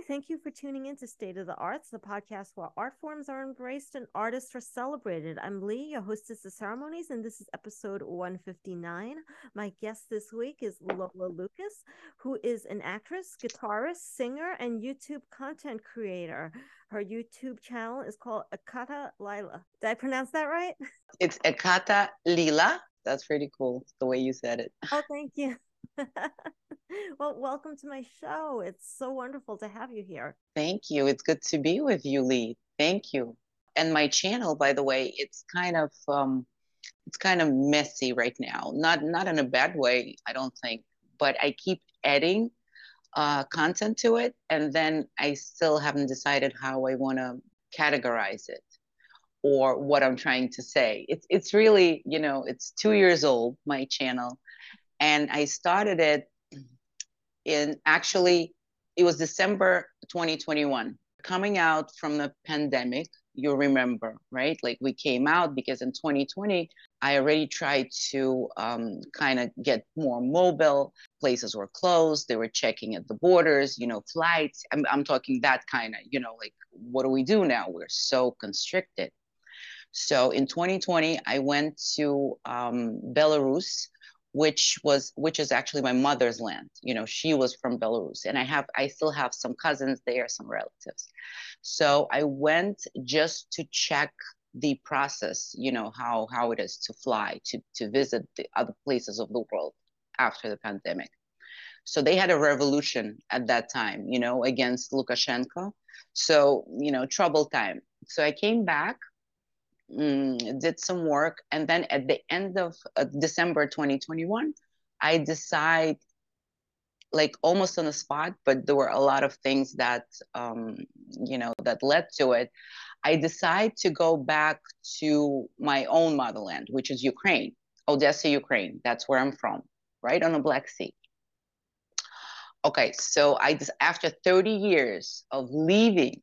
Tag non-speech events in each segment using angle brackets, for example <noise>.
Hi, thank you for tuning in to State of the Arts, the podcast where art forms are embraced and artists are celebrated. I'm Lee, your hostess of ceremonies, and this is episode 159. My guest this week is Lola Lukas, who is an actress, guitarist, singer, and YouTube content creator. Her YouTube channel is called Ekata Lila. Did I pronounce that right? It's Ekata Lila. That's pretty cool, the way you said it. Oh, thank you. <laughs> well, welcome to my show. It's so wonderful to have you here. Thank you. It's good to be with you, Lee. Thank you. And my channel, by the way, it's kind of um, it's kind of messy right now. Not not in a bad way, I don't think, but I keep adding uh, content to it, and then I still haven't decided how I want to categorize it or what I'm trying to say. It's it's really you know it's two years old my channel, and I started it in actually it was December 2021 coming out from the pandemic you remember right? Like we came out because in 2020 i already tried to um, kind of get more mobile. Places were closed. They were checking at the borders you know flights. I'm, I'm talking that kind of you know like what do we do now? We're so constricted. So in 2020 i went to um, belarus which was which is actually my mother's land. You know she was from belarus and i have i still have some cousins there some relatives. So i went just to check the process you know how how it is to fly to to visit the other places of the world after the pandemic. So they had a revolution at that time you know against lukashenko. So you know trouble time. So i came back mm, did some work, and then at the end of uh, December 2021, I decide like almost on the spot, but there were a lot of things that um, you know that led to it. I decide to go back to my own motherland, which is Ukraine, Odessa, Ukraine. That's where I'm from, right on the Black Sea. Okay, so I just after 30 years of leaving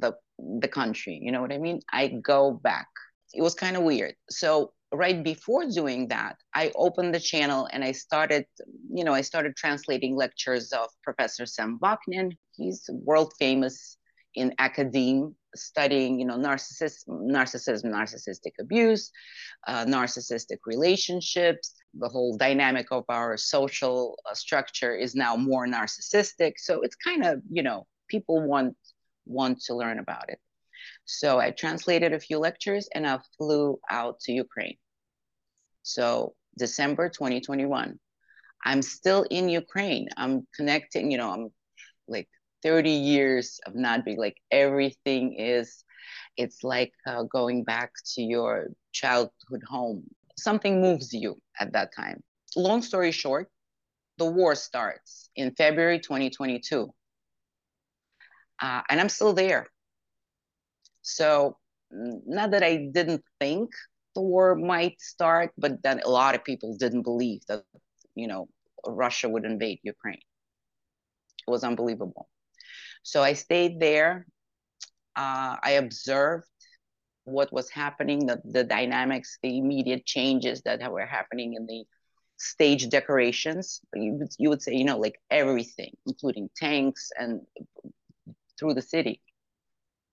the the country, you know what I mean? I go back it was kind of weird. So right before doing that, I opened the channel and I started, you know, I started translating lectures of Professor Sam Vaknin. He's world famous in academe studying, you know, narcissism, narcissism, narcissistic abuse, uh, narcissistic relationships. The whole dynamic of our social uh, structure is now more narcissistic. So it's kind of, you know, people want want to learn about it. So I translated a few lectures and I flew out to Ukraine. So December 2021. I'm still in Ukraine. I'm connecting, you know, I'm like 30 years of not being like everything is, it's like uh, going back to your childhood home. Something moves you at that time. Long story short, the war starts in February 2022. Uh, and I'm still there. So not that I didn't think the war might start, but then a lot of people didn't believe that, you know, Russia would invade Ukraine. It was unbelievable. So I stayed there. Uh, I observed what was happening, the, the dynamics, the immediate changes that were happening in the stage decorations. You would, you would say, you know, like everything, including tanks and through the city.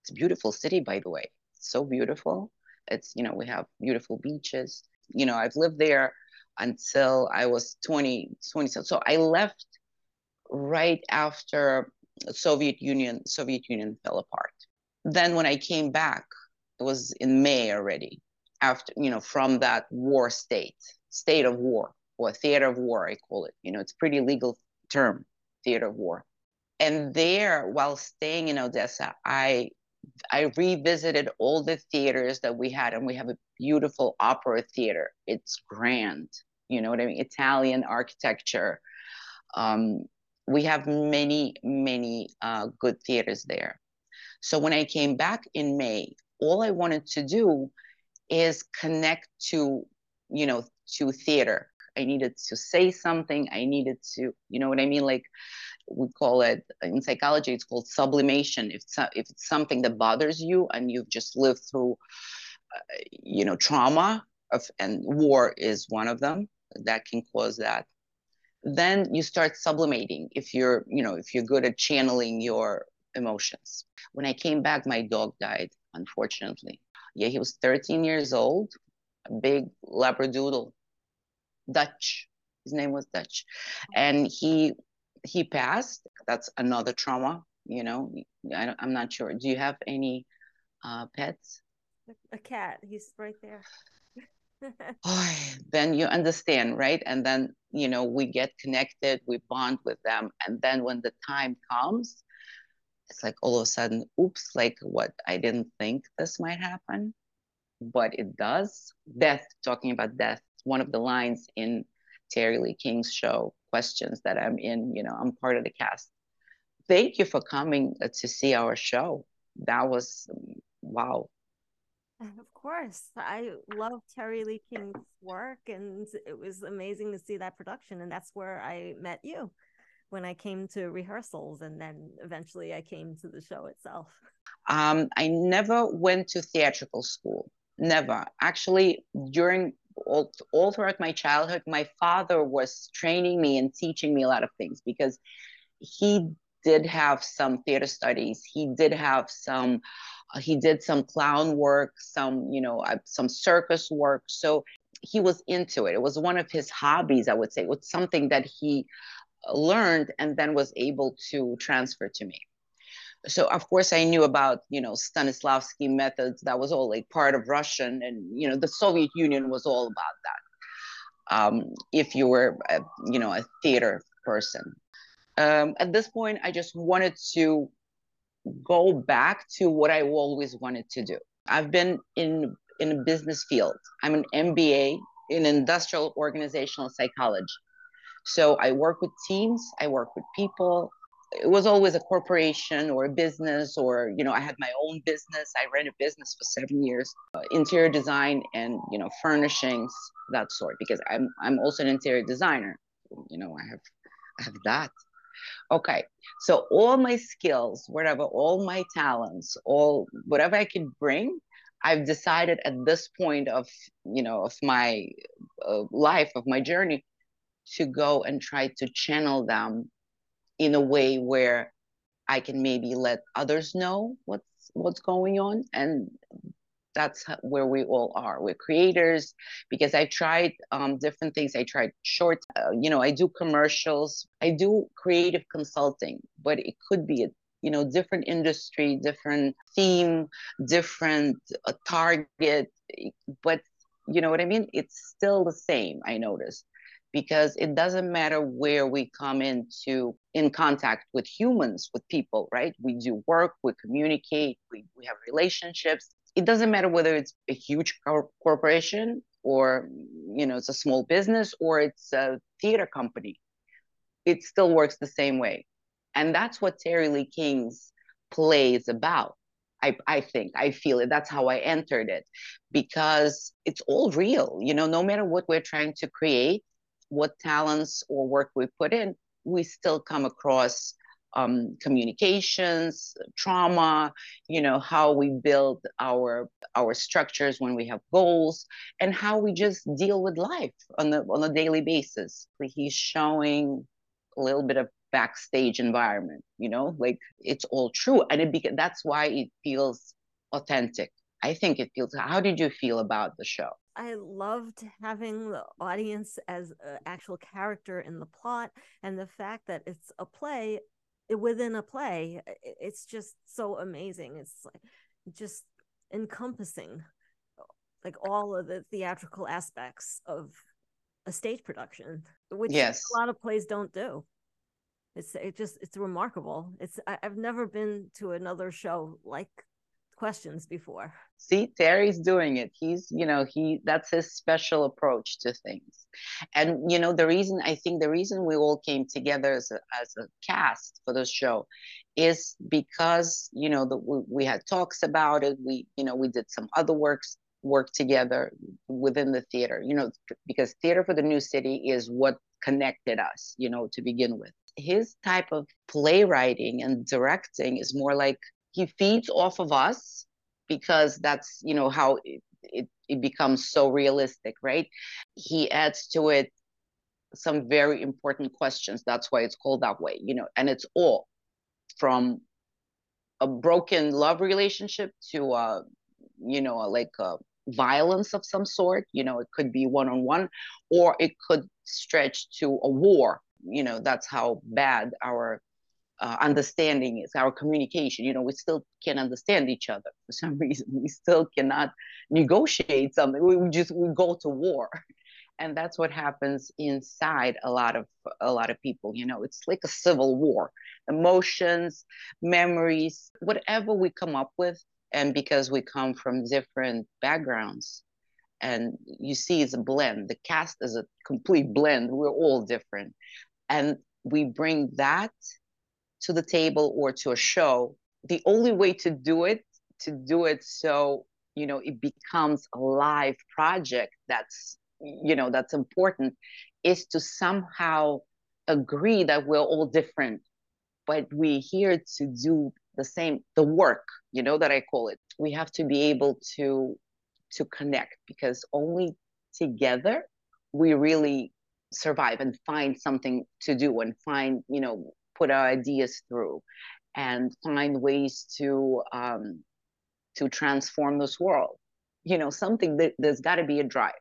It's beautiful city, by the way. It's so beautiful. It's, you know, we have beautiful beaches. You know, I've lived there until I was 20, 20. So I left right after Soviet Union, Soviet Union fell apart. Then when I came back, it was in May already, after, you know, from that war state, state of war, or theater of war, I call it. You know, it's pretty legal term, theater of war. And there, while staying in Odessa, I I revisited all the theaters that we had, and we have a beautiful opera theater. It's grand, you know what I mean? Italian architecture. Um, we have many, many uh, good theaters there. So when I came back in May, all I wanted to do is connect to, you know, to theater. I needed to say something. I needed to, you know what I mean? Like, we call it in psychology it's called sublimation if it's, if it's something that bothers you and you've just lived through uh, you know trauma of, and war is one of them that can cause that then you start sublimating if you're you know if you're good at channeling your emotions. When I came back, my dog died, unfortunately. Yeah, he was 13 years old, a big Labradoodle, Dutch. His name was Dutch, and he he passed. That's another trauma. You know, I am not sure. Do you have any uh, pets? A cat. He's right there. <laughs> oh, then you understand, right? And then you know we get connected, we bond with them, and then when the time comes, it's like all of a sudden, oops! Like what? I didn't think this might happen, but it does. Death. Talking about death. One of the lines in Terry Lee King's show, Questions, that I'm in. You know, I'm part of the cast. Thank you for coming uh, to see our show. That was wow of course. I love Terry Lee King's work, and it was amazing to see that production. And that's where I met you when I came to rehearsals, and then eventually I came to the show itself. Um, I never went to theatrical school. Never. Actually, during all, all throughout my childhood, my father was training me and teaching me a lot of things because he did have some theater studies. He did have some uh, he did some clown work, some, you know, uh, some circus work. So he was into it. It was one of his hobbies, I would say. It was something that he uh, learned and then was able to transfer to me. So of course I knew about, you know, Stanislavski methods. That was all like part of Russian and, you know, the Soviet Union was all about that. Um, if you were, a, you know, a theater person. Um, at this point, I just wanted to go back to what I always wanted to do. I've been in in a business field. I'm an MBA in industrial organizational psychology. So I work with teams, I work with people. It was always a corporation or a business, or you know, I had my own business. I ran a business for seven years, uh, interior design and you know, furnishings, that sort. Because I'm I'm also an interior designer. You know, I have I have that. Okay, so all my skills, whatever, all my talents, all whatever I can bring, I've decided at this point of you know of my uh, life of my journey to go and try to channel them in a way where I can maybe let others know what's what's going on. And that's where we all are. We're creators because i tried um, different things. I tried short uh, you know i do commercials. I do creative consulting but it could be a you know different industry different theme different uh, target. But you know what i mean? It's still the same i noticed because it doesn't matter where we come into in contact with humans with people right? We do work we communicate we, we have relationships. It doesn't matter whether it's a huge cor- corporation or you know it's a small business or it's a theater company. It still works the same way. And that's what terry lee king's play is about I, I think. I feel it. That's how i entered it. Because it's all real you know no matter what we're trying to create what talents or work we put in we still come across um, communications, trauma, you know, how we build our our structures when we have goals, and how we just deal with life on the on a daily basis. He's showing a little bit of backstage environment, you know, like it's all true, and it beca- that's why it feels authentic. I think it feels. How did you feel about the show? I loved having the audience as an actual character in the plot and the fact that it's a play eh, within a play it's just so amazing. It's like just encompassing like all of the theatrical aspects of a stage production which yes. a lot of plays don't do. It's it just it's remarkable. It's I, i've never been to another show like questions before. See, Terry's doing it. He's, you know, he that's his special approach to things. And you know, the reason I think the reason we all came together as a, as a cast for this show is because you know the, we, we had talks about it. We, you know, we did some other works work together within the theater. You know, because theater for the new city is what connected us. You know, to begin with his type of playwriting and directing is more like he feeds off of us because that's you know how it, it, it becomes so realistic right? He adds to it some very important questions. That's why it's called that way you know and it's all from a broken love relationship to uh you know like a violence of some sort you know it could be one on one or it could stretch to a war. You know that's how bad our uh, understanding is our communication. You know we still can't understand each other for some <laughs> reason. We still cannot negotiate something. We, just we go to war. <laughs> And that's what happens inside a lot of a lot of people you know. It's like a civil war. Emotions memories whatever we come up with. And because we come from different backgrounds and you see it's a blend. The cast is a complete blend. We're all different. And we bring that to the table or to a show the only way to do it to do it so you know it becomes a live project that's you know that's important is to somehow agree that we're all different but we're here to do the same the work you know that i call it. We have to be able to to connect because only together we really survive and find something to do and find you know put our ideas through and find ways to um, to transform this world. You know something that there's got to be a drive.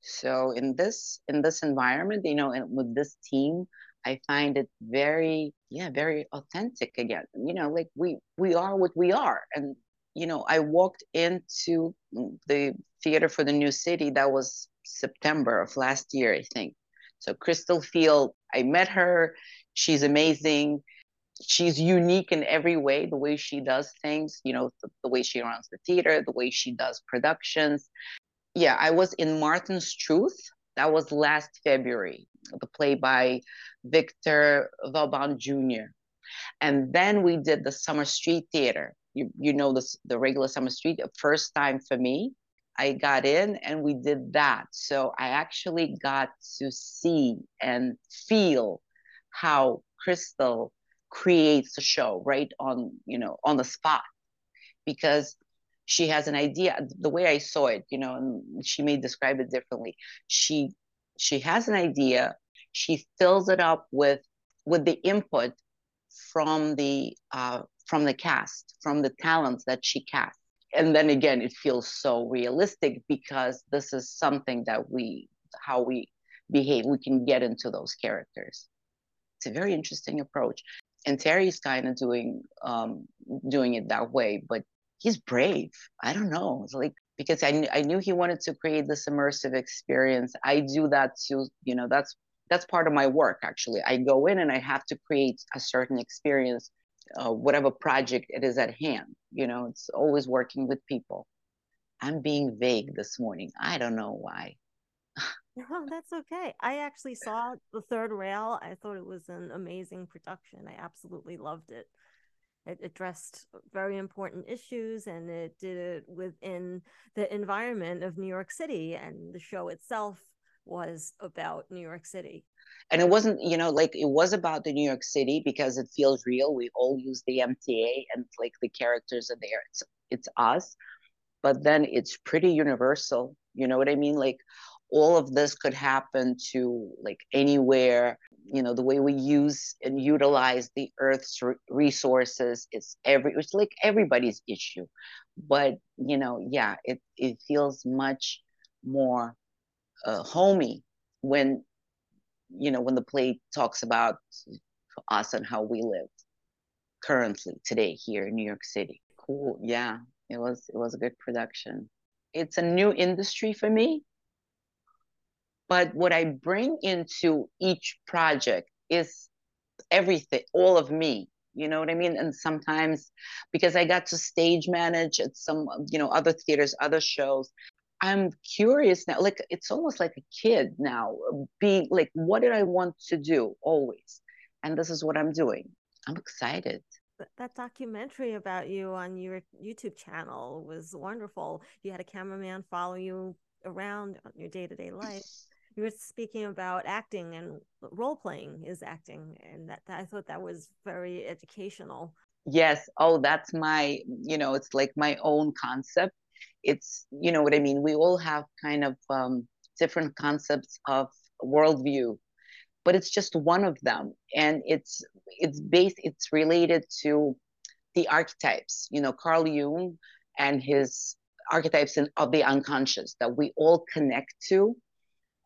So in this in this environment you know and with this team i find it very yeah very authentic again. You know like we we are what we are. And you know i walked into the theater for the new city that was september of last year i think. So crystal field i met her she's amazing. She's unique in every way the way she does things you know the, the, way she runs the theater the way she does productions. Yeah i was in martin's truth. That was last february the play by victor vauban jr and then we did the summer street theater. You, you know the, the regular summer street first time for me. I got in and we did that. So i actually got to see and feel how crystal creates a show right on you know on the spot. Because she has an idea the way i saw it you know and she may describe it differently she she has an idea she fills it up with with the input from the uh, from the cast from the talents that she casts and then again it feels so realistic because this is something that we how we behave we can get into those characters it's a very interesting approach. And terry's kind of doing um doing it that way but he's brave. I don't know it's like because I, kn- I knew he wanted to create this immersive experience. I do that too you know that's that's part of my work actually. I go in and i have to create a certain experience uh, whatever project it is at hand you know it's always working with people. I'm being vague this morning. I don't know why no that's okay. I actually saw the third rail. I thought it was an amazing production. I absolutely loved it. It addressed very important issues and it did it within the environment of new york city and the show itself was about new york city. And it wasn't you know like it was about the new york city because it feels real. We all use the mta and like the characters are there. It's it's us but then it's pretty universal. You know what i mean? Like all of this could happen to like anywhere you know the way we use and utilize the earth's resources it's every it's like everybody's issue but you know yeah it it feels much more uh, homey when you know when the play talks about us and how we live currently today here in New York City. Cool. Yeah, it was it was a good production. It's a new industry for me. But what I bring into each project is everything, all of me. You know what I mean? And sometimes because I got to stage manage at some, you know, other theaters, other shows, I'm curious now, like it's almost like a kid now, being like, what did I want to do always? And this is what I'm doing. I'm excited. That documentary about you on your YouTube channel was wonderful. You had a cameraman follow you around on your day to day life. You were speaking about acting and role playing is acting, and that, that I thought that was very educational. Yes. Oh, that's my, you know, it's like my own concept it's you know what I mean. We all have kind of um, different concepts of worldview, but it's just one of them, and it's it's based it's related to the archetypes, you know, Carl Jung and his archetypes in, of the unconscious that we all connect to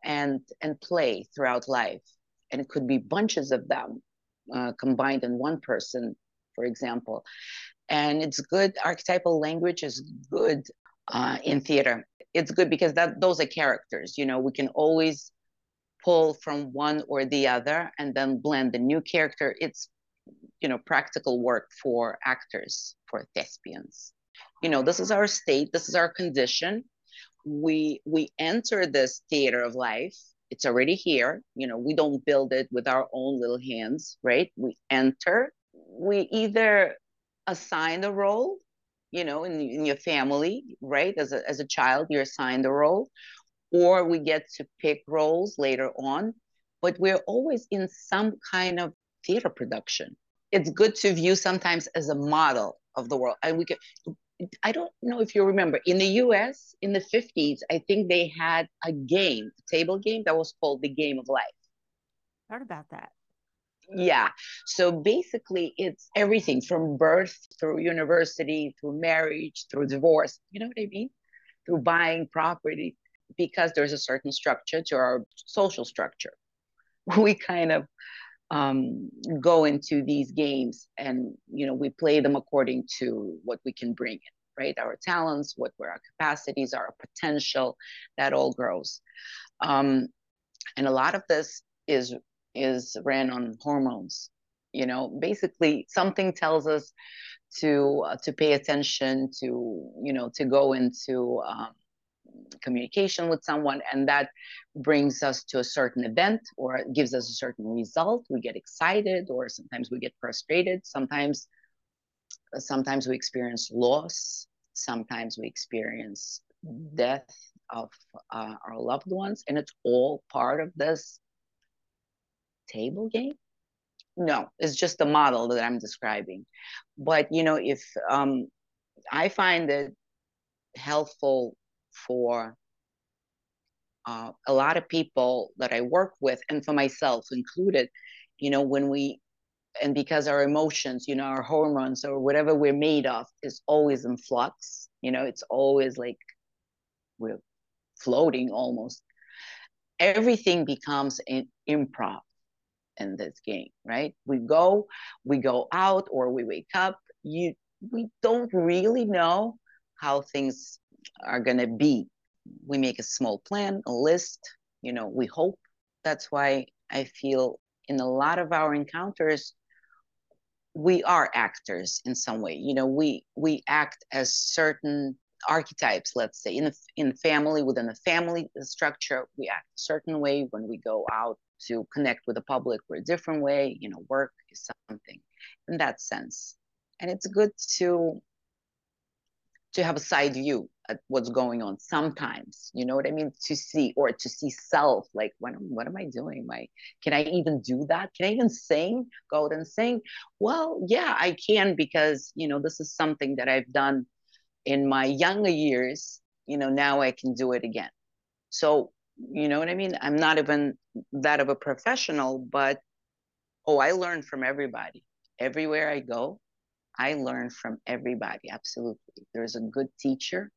and and play throughout life. And it could be bunches of them uh, combined in one person for example. And it's good archetypal language is good uh, in theater. It's good because that those are characters you know we can always pull from one or the other and then blend the new character. It's you know practical work for actors for thespians. You know this is our state this is our condition we we enter this theater of life. It's already here. You know we don't build it with our own little hands right? We enter. We either assign a role you know in, in your family right? As a, as a child you're assigned a role or we get to pick roles later on. But we're always in some kind of theater production. It's good to view sometimes as a model of the world. And we can I don't know if you remember in the US in the 50s, I think they had a game, a table game that was called the Game of Life. Heard about that. Yeah. So basically, it's everything from birth through university, through marriage, through divorce. You know what I mean? Through buying property, because there's a certain structure to our social structure. <laughs> We kind of um, go into these games and you know we play them according to what we can bring in right? Our talents what were our capacities our potential that all grows. Um, and a lot of this is is ran on hormones you know? Basically something tells us to uh, to pay attention to you know to go into um, communication with someone and that brings us to a certain event or gives us a certain result. We get excited or sometimes we get frustrated. Sometimes sometimes we experience loss. Sometimes we experience death of uh, our loved ones. And it's all part of this table game? No it's just the model that i'm describing. But you know if um, i find it helpful for uh, a lot of people that I work with, and for myself included, you know, when we, and because our emotions, you know, our hormones or whatever we're made of is always in flux, you know, it's always like we're floating almost. Everything becomes an improv in this game, right? We go, we go out, or we wake up. You, we don't really know how things are going to be. We make a small plan, a list, you know, we hope. That's why I feel in a lot of our encounters, we are actors in some way. You know, we we act as certain archetypes, let's say, in the in family, within the family structure, we act a certain way. When we go out to connect with the public, we're a different way. You know, work is something in that sense. And it's good to to have a side view at what's going on sometimes you know what i mean? To see or to see self like what, what am i doing? My can i even do that? Can i even sing? Go out and sing? Well yeah i can because you know this is something that i've done in my younger years you know now i can do it again. So you know what i mean? I'm not even that of a professional but oh i learn from everybody. Everywhere i go I learn from everybody. Absolutely. There's a good teacher,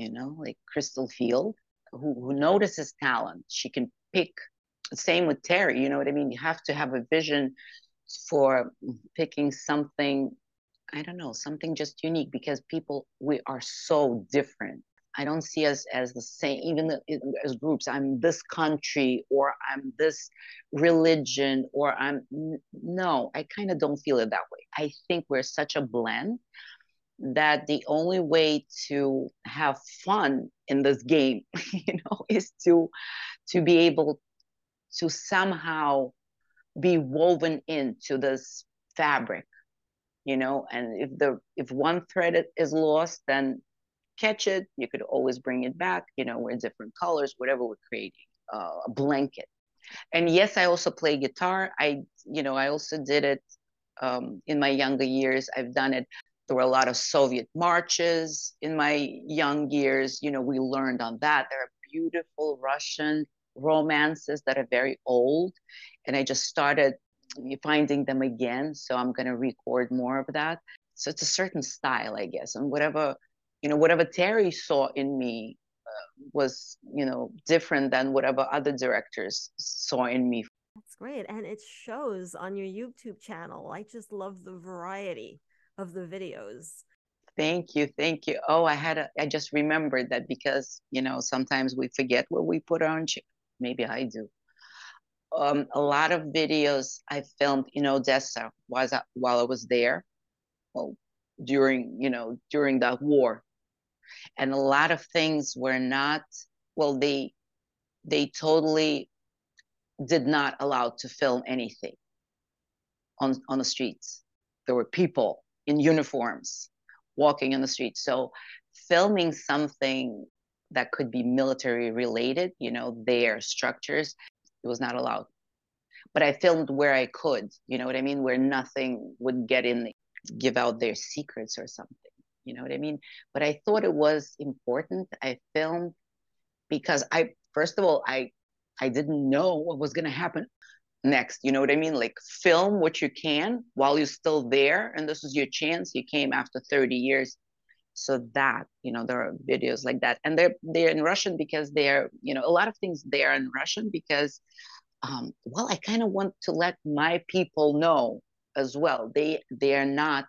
you know, like Crystal Field, who, who notices talent. She can pick. Same with Terry, you know what I mean? You have to have a vision for picking something, I don't know, something just unique because people, we are so different. I don't see us as the same, even as groups. I'm this country, or I'm this religion, or I'm no. I kind of don't feel it that way. I think we're such a blend that the only way to have fun in this game, <laughs> you know, is to to be able to somehow be woven into this fabric you know and if the if one thread is lost then catch it. You could always bring it back. You know, we're different colors, whatever we're creating, uh, a blanket. And yes, I also play guitar. I, you know, I also did it um, in my younger years. I've done it. There were a lot of Soviet marches in my young years. You know, we learned on that. There are beautiful Russian romances that are very old. And I just started finding them again. So I'm going to record more of that so it's a certain style i guess and whatever you know whatever terry saw in me uh, was you know different than whatever other directors saw in me that's great and it shows on your youtube channel i just love the variety of the videos thank you thank you oh i had a i just remembered that because you know sometimes we forget what we put on maybe i do um, a lot of videos I filmed in Odessa was while I was there, well, during you know during the war, and a lot of things were not well. They they totally did not allow to film anything on on the streets. There were people in uniforms walking in the streets, so filming something that could be military related, you know, their structures it was not allowed. But I filmed where I could, you know what I mean? Where nothing would get in, give out their secrets or something, you know what I mean? But I thought it was important. I filmed because I, first of all, I, I didn't know what was going to happen next. You know what I mean? Like film what you can while you're still there. And this is your chance. You came after 30 years so that you know there are videos like that and they're they're in russian because they're you know a lot of things there in russian because um, well i kind of want to let my people know as well they they are not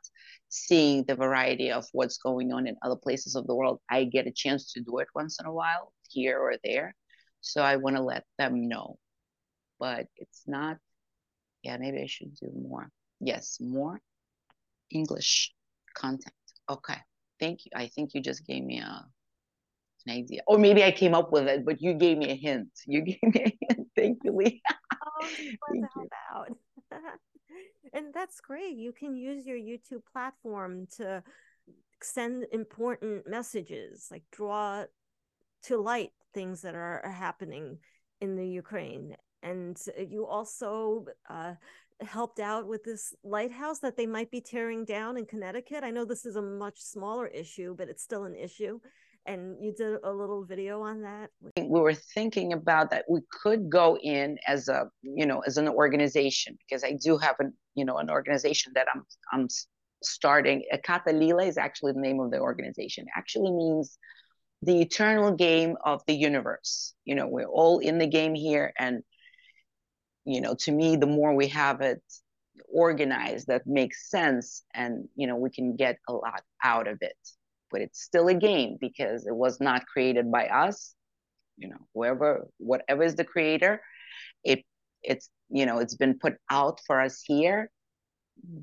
seeing the variety of what's going on in other places of the world i get a chance to do it once in a while here or there so i want to let them know but it's not yeah maybe i should do more yes more english content okay thank you. I think you just gave me a an idea. Or maybe I came up with it, but you gave me a hint. You <laughs> gave me a hint. Thank you, Lee. oh, <laughs> Thank you. out. <laughs> and that's great. You can use your YouTube platform to send important messages, like draw to light things that are, are happening in the Ukraine. And you also uh, helped out with this lighthouse that they might be tearing down in Connecticut. I know this is a much smaller issue, but it's still an issue. And you did a little video on that. We were thinking about that we could go in as a, you know, as an organization because I do have an, you know, an organization that I'm I'm starting. Kata Lila is actually the name of the organization. It actually means the eternal game of the universe. You know, we're all in the game here and you know to me the more we have it organized that makes sense and you know we can get a lot out of it. But it's still a game because it was not created by us. You know whoever whatever is the creator it it's you know it's been put out for us here.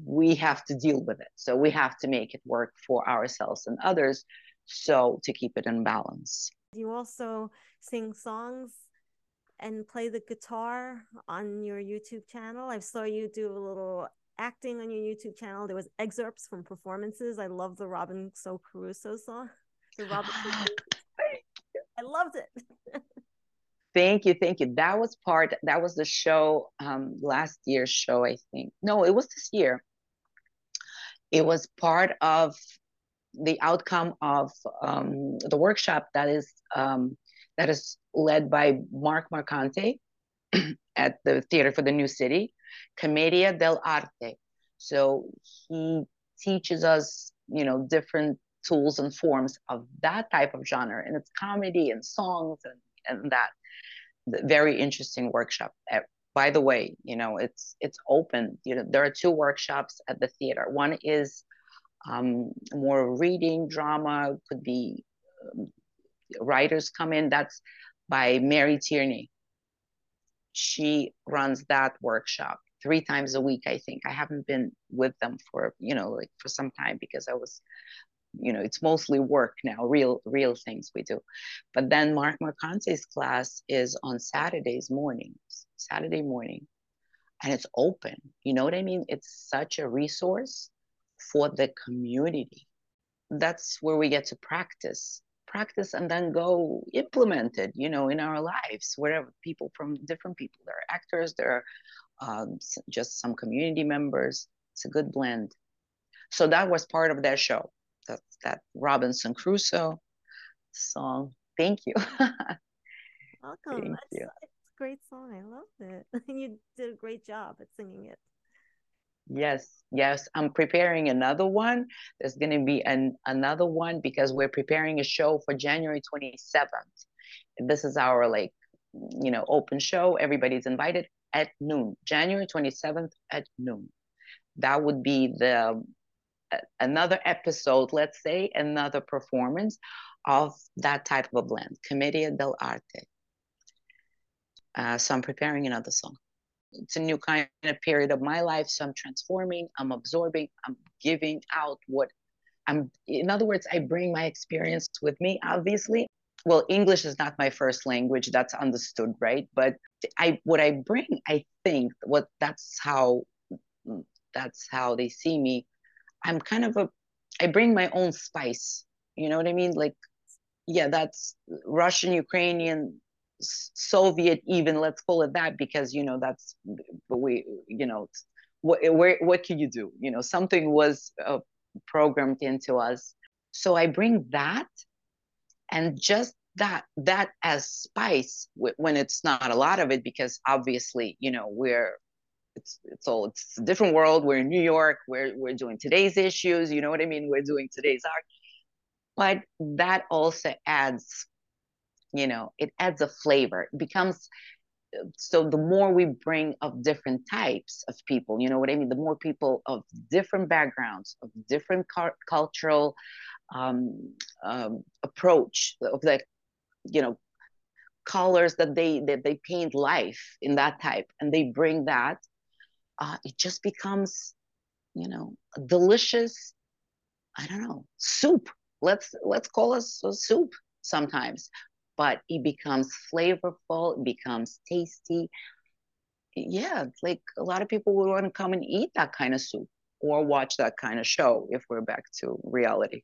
We have to deal with it. So we have to make it work for ourselves and others so to keep it in balance. You also sing songs and play the guitar on your YouTube channel. I saw you do a little acting on your YouTube channel. There was excerpts from performances. I love the Robinson Crusoe song. <laughs> The Robinson I loved it. <laughs> thank you, thank you. That was part. That was the show um, last year's show, I think. No, it was this year. It was part of the outcome of um, the workshop that is um, that is led by Mark Marcante <clears throat> at the Theater for the New City, Commedia dell'arte. So he teaches us, you know, different tools and forms of that type of genre, and it's comedy and songs and and that very interesting workshop. Eh, by the way, you know, it's it's open. You know, there are two workshops at the theater. One is um, more reading drama, could be um, writers come in. That's by Mary Tierney. She runs that workshop three times a week, I think. I haven't been with them for, you know, like for some time because I was, you know, it's mostly work now, real, real things we do. But then Mark Marcante's class is on Saturdays mornings, Saturday morning, and it's open. You know what I mean? It's such a resource for the community. That's where we get to practice practice and then go implement it you know in our lives wherever people from different people. There are actors there are um, just some community members. It's a good blend. So that was part of that show that that robinson crusoe song. Thank you. <laughs> Welcome. Thank you. it's a great song. I love it. <laughs> You did a great job at singing it Yes, yes. I'm preparing another one. There's going to be an another one because we're preparing a show for January 27th. This is our like, you know, open show. Everybody's invited at noon, January 27th at noon. That would be the another episode, let's say, another performance of that type of a blend, Commedia dell'arte. Uh, so I'm preparing another song it's a new kind of period of my life. So i'm transforming i'm absorbing i'm giving out what i'm in other words i bring my experience with me obviously. Well english is not my first language that's understood right? But i what i bring i think what that's how that's how they see me. I'm kind of a i bring my own spice you know what i mean? Like yeah that's russian ukrainian Soviet even let's call it that because you know that's way you know what where what can you do? You know something was uh, programmed into us. So I bring that and just that that as spice when it's not a lot of it because obviously you know we're it's it's all it's a different world. We're in New York. We're we're doing today's issues. You know what I mean? We're doing today's art. But that also adds you know it adds a flavor. It becomes so the more we bring of different types of people you know what i mean? The more people of different backgrounds of different cu- cultural um, um, approach of the you know colors that they that they paint life in that type and they bring that uh, it just becomes you know delicious i don't know soup. Let's let's call us soup sometimes but it becomes flavorful, it becomes tasty. Yeah, like a lot of people would want to come and eat that kind of soup or watch that kind of show if we're back to reality.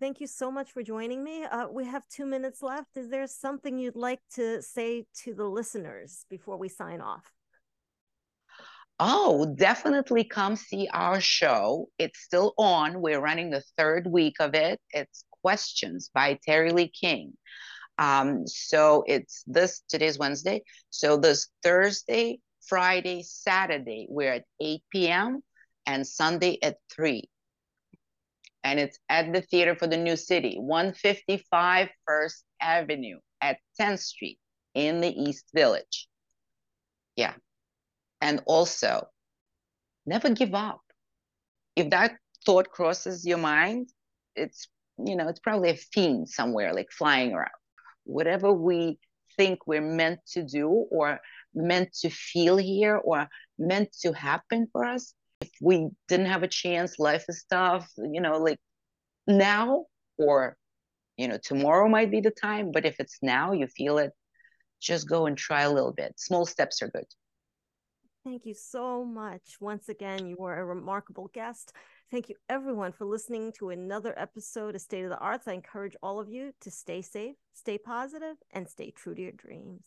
Thank you so much for joining me. Uh, we have two minutes left. Is there something you'd like to say to the listeners before we sign off? Oh, definitely come see our show. It's still on. We're running the third week of it. It's Questions by Terry Lee King. Um, so it's this, today's Wednesday. So this Thursday, Friday, Saturday, we're at 8 p.m. and Sunday at 3. And it's at the Theater for the New City, 155 First Avenue at 10th Street in the East Village. Yeah. And also, never give up. If that thought crosses your mind, it's you know, it's probably a fiend somewhere, like flying around. Whatever we think we're meant to do or meant to feel here or meant to happen for us, if we didn't have a chance, life is tough, you know, like now or, you know, tomorrow might be the time. But if it's now, you feel it, just go and try a little bit. Small steps are good. Thank you so much. Once again, you were a remarkable guest. Thank you, everyone, for listening to another episode of State of the Arts. I encourage all of you to stay safe, stay positive, and stay true to your dreams.